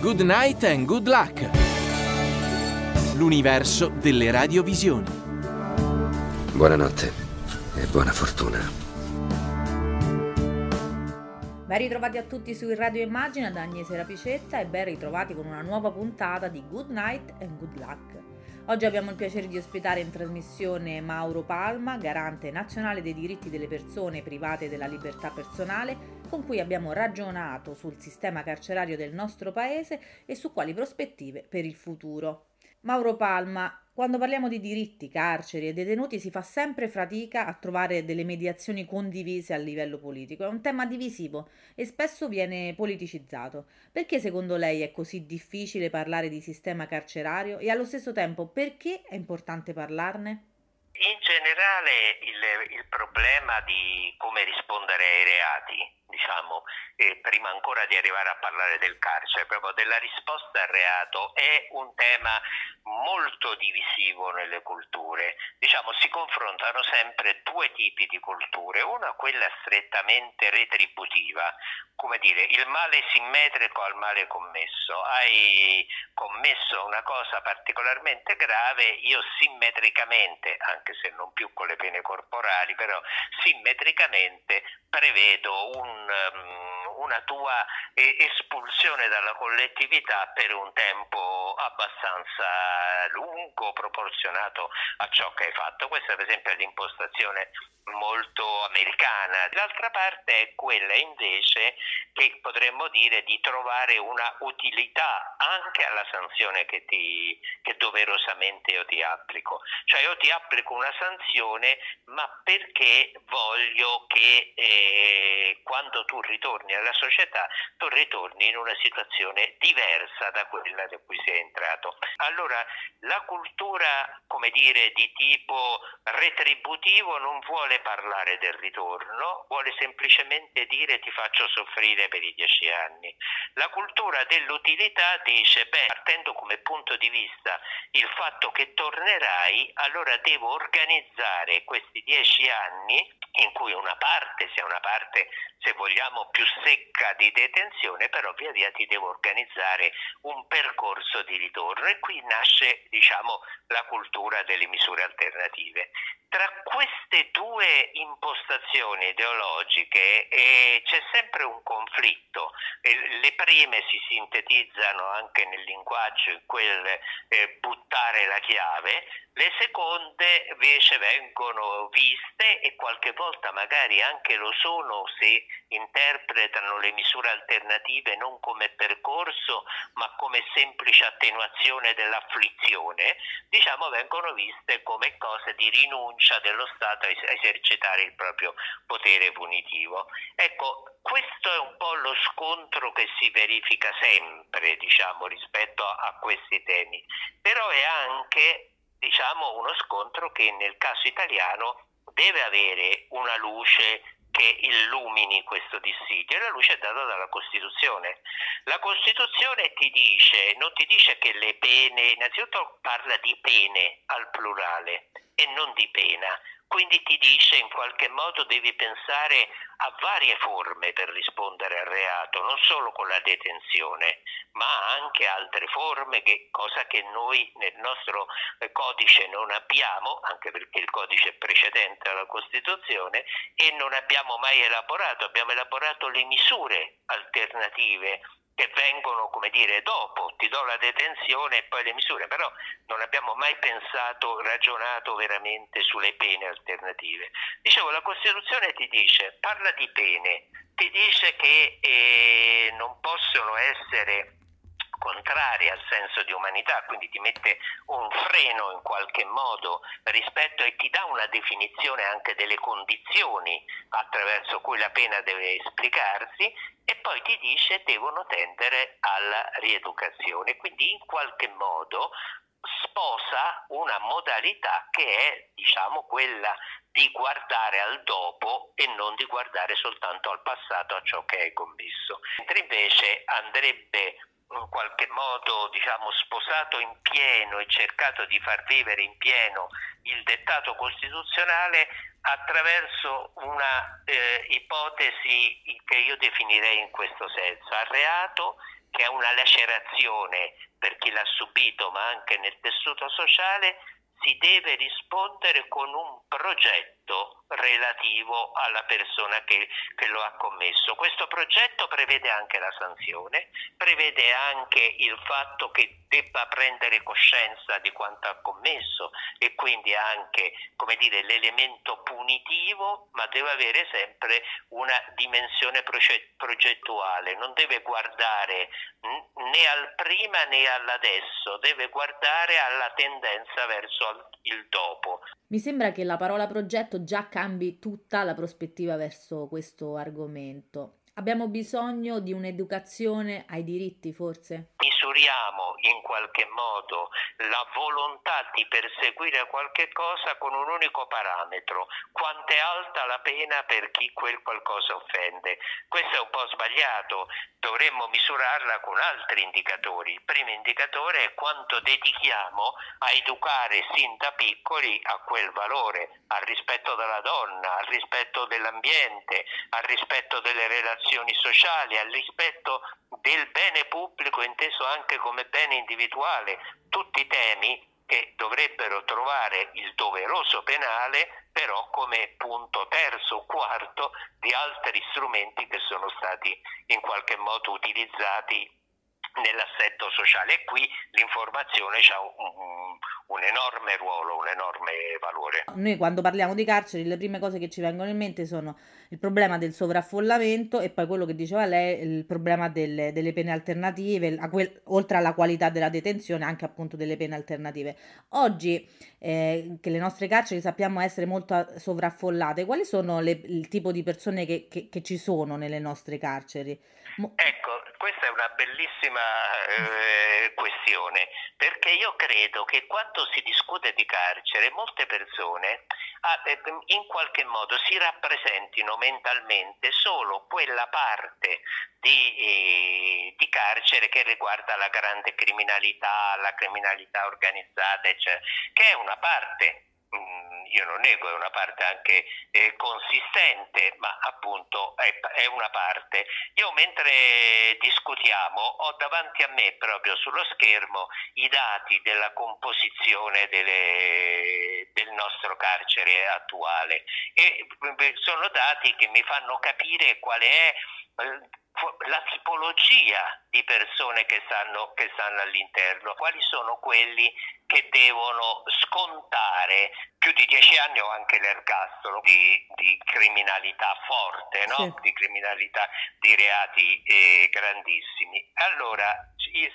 Good night and good luck. L'universo delle radiovisioni. Buonanotte e buona fortuna. Ben ritrovati a tutti su Radio Immagina da Agnese Rapicetta e ben ritrovati con una nuova puntata di Good Night and Good Luck. Oggi abbiamo il piacere di ospitare in trasmissione Mauro Palma, garante nazionale dei diritti delle persone private della libertà personale, con cui abbiamo ragionato sul sistema carcerario del nostro paese e su quali prospettive per il futuro. Mauro Palma, quando parliamo di diritti, carceri e detenuti si fa sempre fatica a trovare delle mediazioni condivise a livello politico. È un tema divisivo e spesso viene politicizzato. Perché secondo lei è così difficile parlare di sistema carcerario e allo stesso tempo perché è importante parlarne? In generale il, il problema di come rispondere ai reati diciamo, eh, prima ancora di arrivare a parlare del carcere, proprio della risposta al reato, è un tema molto divisivo nelle culture. Diciamo, si confrontano sempre due tipi di culture, una quella strettamente retributiva, come dire, il male simmetrico al male commesso. Hai commesso una cosa particolarmente grave, io simmetricamente, anche se non più con le pene corporali, però simmetricamente prevedo un, um, una tua espulsione dalla collettività per un tempo abbastanza lungo proporzionato a ciò che hai fatto. Questa per esempio è l'impostazione molto americana. L'altra parte è quella invece che potremmo dire di trovare una utilità anche alla sanzione che, ti, che doverosamente io ti applico. Cioè io ti applico una sanzione ma perché voglio che eh, quando tu ritorni alla società tu ritorni in una situazione diversa da quella da cui sei entrato. Allora la cultura, come dire, di tipo retributivo non vuole parlare del ritorno, vuole semplicemente dire ti faccio soffrire per i dieci anni. La cultura dell'utilità dice, beh, partendo come punto di vista il fatto che tornerai, allora devo organizzare questi dieci anni in cui una parte sia una parte, se vogliamo, più secca di detenzione, però via via ti devo organizzare un percorso di ritorno e qui nasce, diciamo, la cultura delle misure alternative. Tra queste due impostazioni ideologiche eh, c'è sempre un conflitto. Eh, le prime si sintetizzano anche nel linguaggio in quel eh, buttare la chiave, le seconde invece vengono viste e qualche volta magari anche lo sono se interpretano le misure alternative non come percorso ma come semplice attenuazione dell'afflizione, diciamo vengono viste come cose di rinuncia dello Stato a esercitare il proprio potere punitivo. Ecco, questo è un po' lo scontro che si verifica sempre, diciamo, rispetto a questi temi, però è anche diciamo, uno scontro che nel caso italiano deve avere una luce che illumini questo dissidio e la luce è data dalla Costituzione. La Costituzione ti dice, non ti dice che le pene, innanzitutto parla di pene al plurale e non di pena, quindi ti dice in qualche modo devi pensare a varie forme per rispondere al reato, non solo con la detenzione, ma anche altre forme, che, cosa che noi nel nostro eh, codice non abbiamo, anche perché il codice è precedente alla Costituzione, e non abbiamo mai elaborato, abbiamo elaborato le misure alternative che vengono, come dire, dopo, ti do la detenzione e poi le misure, però non abbiamo mai pensato, ragionato veramente sulle pene alternative. Dicevo, la Costituzione ti dice, parla di pene, ti dice che eh, non possono essere contrarie al senso di umanità, quindi ti mette un freno in qualche modo rispetto e ti dà una definizione anche delle condizioni attraverso cui la pena deve esplicarsi e poi ti dice devono tendere alla rieducazione, quindi in qualche modo sposa una modalità che è diciamo quella di guardare al dopo e non di guardare soltanto al passato a ciò che hai commesso. Mentre invece andrebbe in qualche modo diciamo, sposato in pieno e cercato di far vivere in pieno il dettato costituzionale attraverso una eh, ipotesi che io definirei in questo senso. Ha reato che è una lacerazione per chi l'ha subito ma anche nel tessuto sociale, si deve rispondere con un progetto relativo alla persona che, che, lo ha commesso. Questo progetto prevede anche la sanzione, prevede anche il fatto che debba prendere coscienza di quanto ha commesso e quindi anche dire, l'elemento punitivo, ma deve avere sempre una dimensione progettuale, non deve guardare né al prima né all'adesso, deve guardare alla tendenza verso il dopo. Mi sembra che la parola progetto già cambi tutta la prospettiva verso questo argomento. Abbiamo bisogno di un'educazione ai diritti, forse? Misuriamo in qualche modo la volontà di perseguire qualche cosa con un unico parametro, quanto è alta la pena per chi quel qualcosa offende. Questo è un po' sbagliato, dovremmo misurarla con altri indicatori. Il primo indicatore è quanto dedichiamo a educare sin da piccoli a quel valore, al rispetto della donna, al rispetto dell'ambiente, al rispetto delle relazioni sociali, al rispetto del bene pubblico inteso anche come bene individuale, tutti temi che dovrebbero trovare il doveroso penale però come punto terzo o quarto di altri strumenti che sono stati in qualche modo utilizzati nell'assetto sociale e qui l'informazione ha un, un, enorme ruolo, un enorme valore. Noi quando parliamo di carceri le prime cose che ci vengono in mente sono il problema del sovraffollamento e poi quello che diceva lei, il problema delle, delle pene alternative, quel, oltre alla qualità della detenzione, anche appunto delle pene alternative. Oggi eh, che le nostre carceri sappiamo essere molto sovraffollate, quali sono le, il tipo di persone che, che, che ci sono nelle nostre carceri? Mo- ecco, questa è una bellissima eh, questione, perché io credo che quando si discute di carcere molte persone ah, eh, in qualche modo si rappresentino mentalmente solo quella parte di, eh, di, carcere che riguarda la grande criminalità, la criminalità organizzata, eccetera, che è una parte io non nego, è una parte anche eh, consistente, ma appunto è, è, una parte. Io mentre discutiamo ho davanti a me proprio sullo schermo i dati della composizione delle, del nostro carcere attuale e sono dati che mi fanno capire qual è eh, la tipologia di persone che stanno, che stanno all'interno, quali sono quelli che devono scontare anni o anche l'ergastolo di, di criminalità forte, no? sì. di criminalità di reati eh, grandissimi. Allora,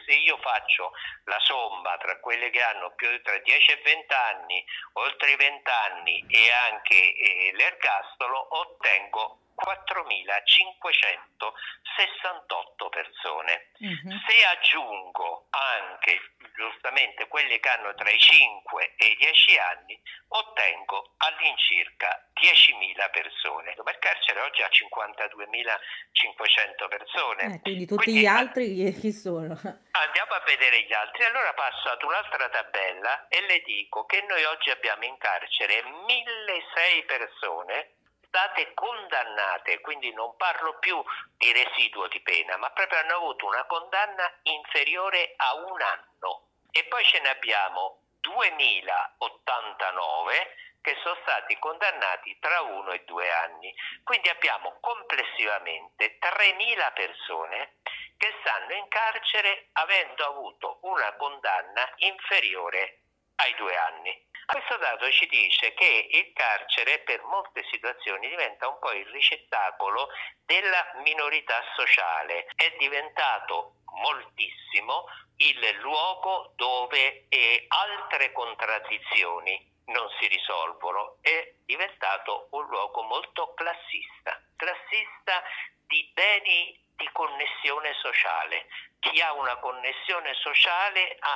se io faccio la somma tra quelle che hanno più di tra 10 e 20 anni, oltre i 20 anni e anche eh, l'ergastolo, ottengo 4.568 persone. Uh-huh. Se aggiungo anche giustamente quelli che hanno tra i 5 e i 10 anni, ottengo all'incirca 10.000 persone. Il carcere oggi ha 52.500 persone. Eh, quindi tutti quindi, gli altri chi sono? Andiamo a vedere gli altri. Allora passo ad un'altra tabella e le dico che noi oggi abbiamo in carcere 1.006 persone state condannate, quindi non parlo più di residuo di pena, ma proprio hanno avuto una condanna inferiore a un anno. E poi ce ne abbiamo 2089 che sono stati condannati tra uno e due anni. Quindi abbiamo complessivamente 3.000 persone che stanno in carcere avendo avuto una condanna inferiore ai due anni. Questo dato ci dice che il carcere per molte situazioni diventa un po' il ricettacolo della minorità sociale, è diventato moltissimo il luogo dove eh, altre contraddizioni non si risolvono, è diventato un luogo molto classista, classista di beni di connessione sociale. Chi ha una connessione sociale ha,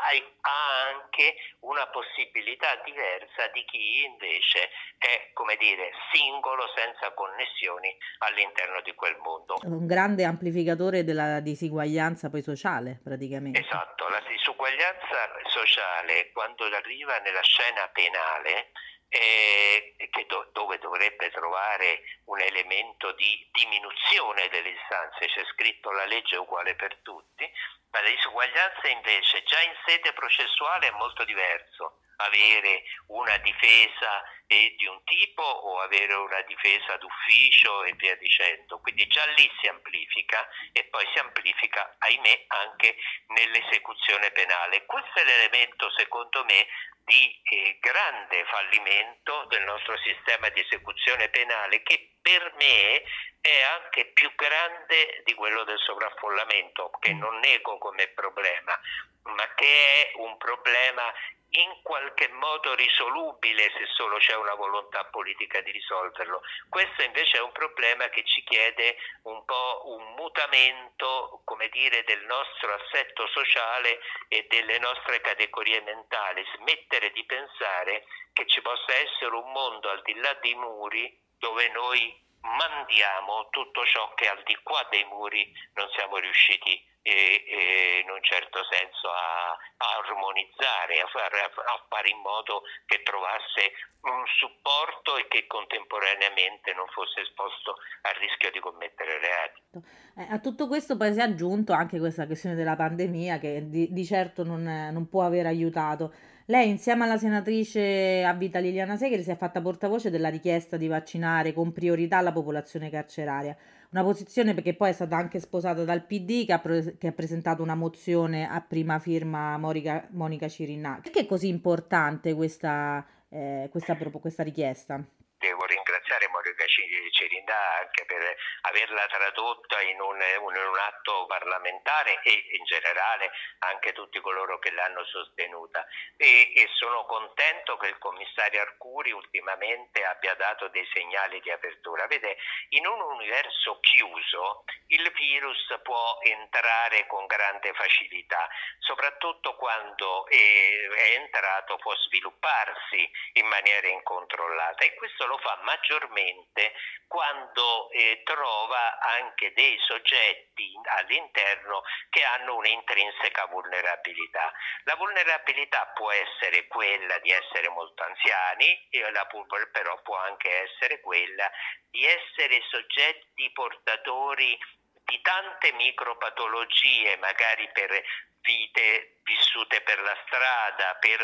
anche una possibilità diversa di chi invece è, come dire, singolo, senza connessioni all'interno di quel mondo. Un grande amplificatore della disuguaglianza poi sociale, praticamente. Esatto, la disuguaglianza sociale quando arriva nella scena penale eh, do, dove dovrebbe trovare un elemento di diminuzione delle istanze, c'è scritto la legge è uguale per tutti, ma la disuguaglianza invece già in sede processuale è molto diverso. Avere una difesa di un tipo o avere una difesa d'ufficio e via dicendo. Quindi già lì si amplifica e poi si amplifica, ahimè, anche nell'esecuzione penale. Questo è l'elemento, secondo me, di eh, grande fallimento del nostro sistema di esecuzione penale che per me è anche più grande di quello del sovraffollamento, che non nego come problema, ma che è un problema in qualche modo risolubile se solo c'è una volontà politica di risolverlo. Questo invece è un problema che ci chiede un po' un mutamento, come dire, del nostro assetto sociale e delle nostre categorie mentali, smettere di pensare che ci possa essere un mondo al di là dei muri dove noi mandiamo tutto ciò che al di qua dei muri non siamo riusciti e, e in un certo senso a, a armonizzare, a fare, a fare in modo che trovasse un supporto e che contemporaneamente non fosse esposto al rischio di commettere reati. Eh, a tutto questo poi si è aggiunto anche questa questione della pandemia che di, di certo non, non può aver aiutato. Lei, insieme alla senatrice a vita Liliana Segre, si è fatta portavoce della richiesta di vaccinare con priorità la popolazione carceraria. Una posizione perché poi è stata anche sposata dal PD che ha, pre- che ha presentato una mozione a prima firma Monica, Monica Cirinà. Perché è così importante questa, eh, questa, questa richiesta? Devo ringraziare Monica Cirinda anche per averla tradotta in un, in un, atto parlamentare e in generale anche tutti coloro che l'hanno sostenuta e, e, sono contento che il commissario Arcuri ultimamente abbia dato dei segnali di apertura. Vede, in un universo chiuso il virus può entrare con grande facilità, soprattutto quando è, è entrato può svilupparsi in maniera incontrollata e questo lo fa maggiormente quando eh, trova anche dei soggetti all'interno che hanno un'intrinseca vulnerabilità. La vulnerabilità può essere quella di essere molto anziani, però può anche essere quella di essere soggetti portatori di tante micropatologie, magari per vite vissute per la strada, per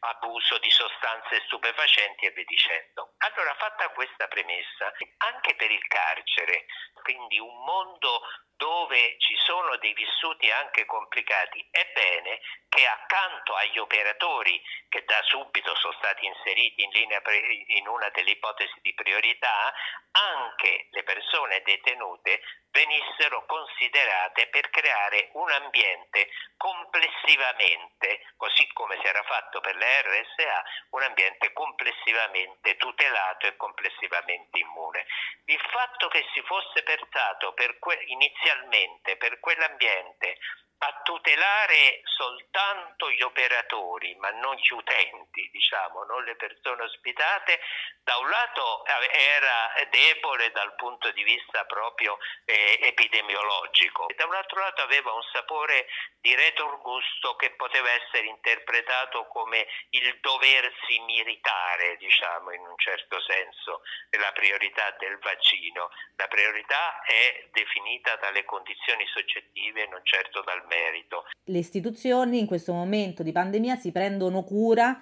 abuso di sostanze stupefacenti e via dicendo. Allora, fatta questa premessa, anche per il carcere, quindi un mondo dove ci sono dei vissuti anche complicati, è bene che accanto agli operatori che da subito sono stati inseriti in, linea pre- in una delle ipotesi di priorità, anche le persone detenute venissero considerate per creare un ambiente complessivamente, così come si era fatto per le RSA, un ambiente complessivamente tutelato e complessivamente immune. Il fatto che si fosse pensato per que- inizialmente per quell'ambiente a tutelare soltanto gli operatori, ma non gli utenti, diciamo, non le persone ospitate, da un lato era debole dal punto di vista proprio eh, epidemiologico e da un altro lato aveva un sapore di retrogusto che poteva essere interpretato come il doversi militare, diciamo, in un certo senso, la priorità del vaccino. La priorità è definita dalle condizioni soggettive, non certo dal merito. Le istituzioni in questo momento di pandemia si prendono cura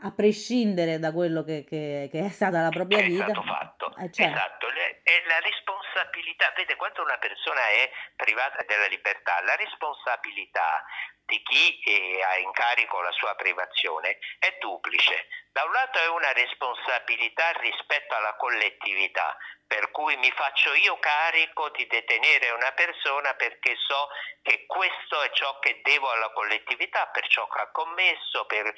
a prescindere da quello che, che, che è stata la propria è vita. Stato fatto. Eh, cioè. Esatto, è la responsabilità, vede quando una persona è privata della libertà, la responsabilità di chi ha in carico la sua privazione è duplice. Da un lato è una responsabilità rispetto alla collettività, per cui mi faccio io carico di detenere una persona perché so che questo è ciò che devo alla collettività, per ciò che ha commesso, per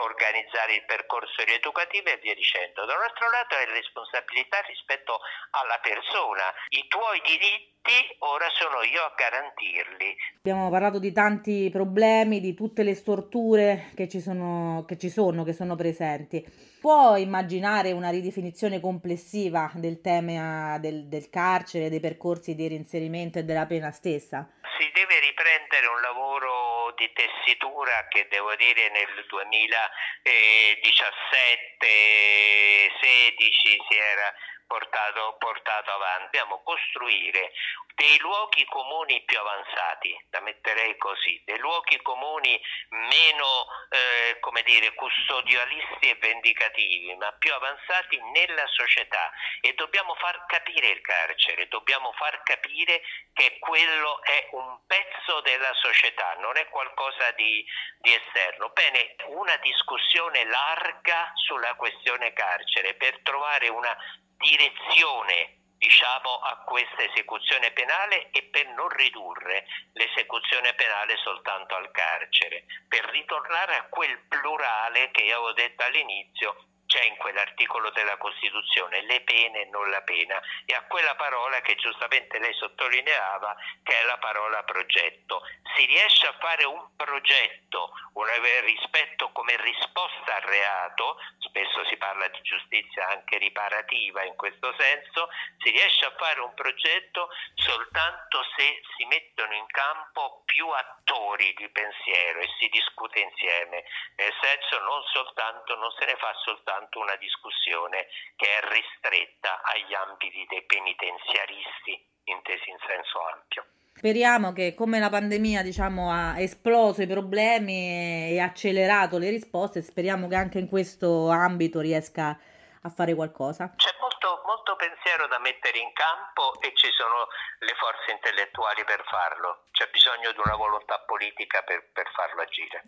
organizzare il percorso rieducativo e via dicendo. Dall'altro lato è responsabilità rispetto alla persona, i tuoi diritti ora sono io a garantirli. Abbiamo parlato di tanti problemi, di tutte le storture che ci sono, che, ci sono, che sono presenti. Può immaginare una ridefinizione complessiva del tema del, del carcere, dei percorsi di reinserimento e della pena stessa? Si deve riprendere un lavoro di tessitura che devo dire nel 2017-16 si era portato, portato avanti. Dobbiamo costruire dei luoghi comuni più avanzati, la metterei così, dei luoghi comuni meno, eh, come dire, custodialisti e vendicativi, ma più avanzati nella società e dobbiamo far capire il carcere, dobbiamo far capire che quello è un pezzo della società, non è qualcosa di, di esterno. Bene, una discussione larga sulla questione carcere per trovare una direzione diciamo, a questa esecuzione penale e per non ridurre l'esecuzione penale soltanto al carcere, per ritornare a quel plurale che io avevo detto all'inizio c'è in quell'articolo della Costituzione, le pene e non la pena, e a quella parola che giustamente lei sottolineava, che è la parola progetto. Si riesce a fare un progetto un rispetto come risposta al reato, spesso si parla di giustizia anche riparativa in questo senso, si riesce a fare un progetto soltanto se si mettono in campo più attori di pensiero e si discute insieme, nel senso non soltanto, non se ne fa soltanto soltanto una discussione che è ristretta agli ambiti dei penitenziaristi intesi in senso ampio. Speriamo che come la pandemia diciamo, ha esploso i problemi e accelerato le risposte, speriamo che anche in questo ambito riesca a fare qualcosa. C'è molto, molto pensiero da mettere in campo e ci sono le forze intellettuali per farlo, c'è bisogno di una volontà politica per, per farlo agire.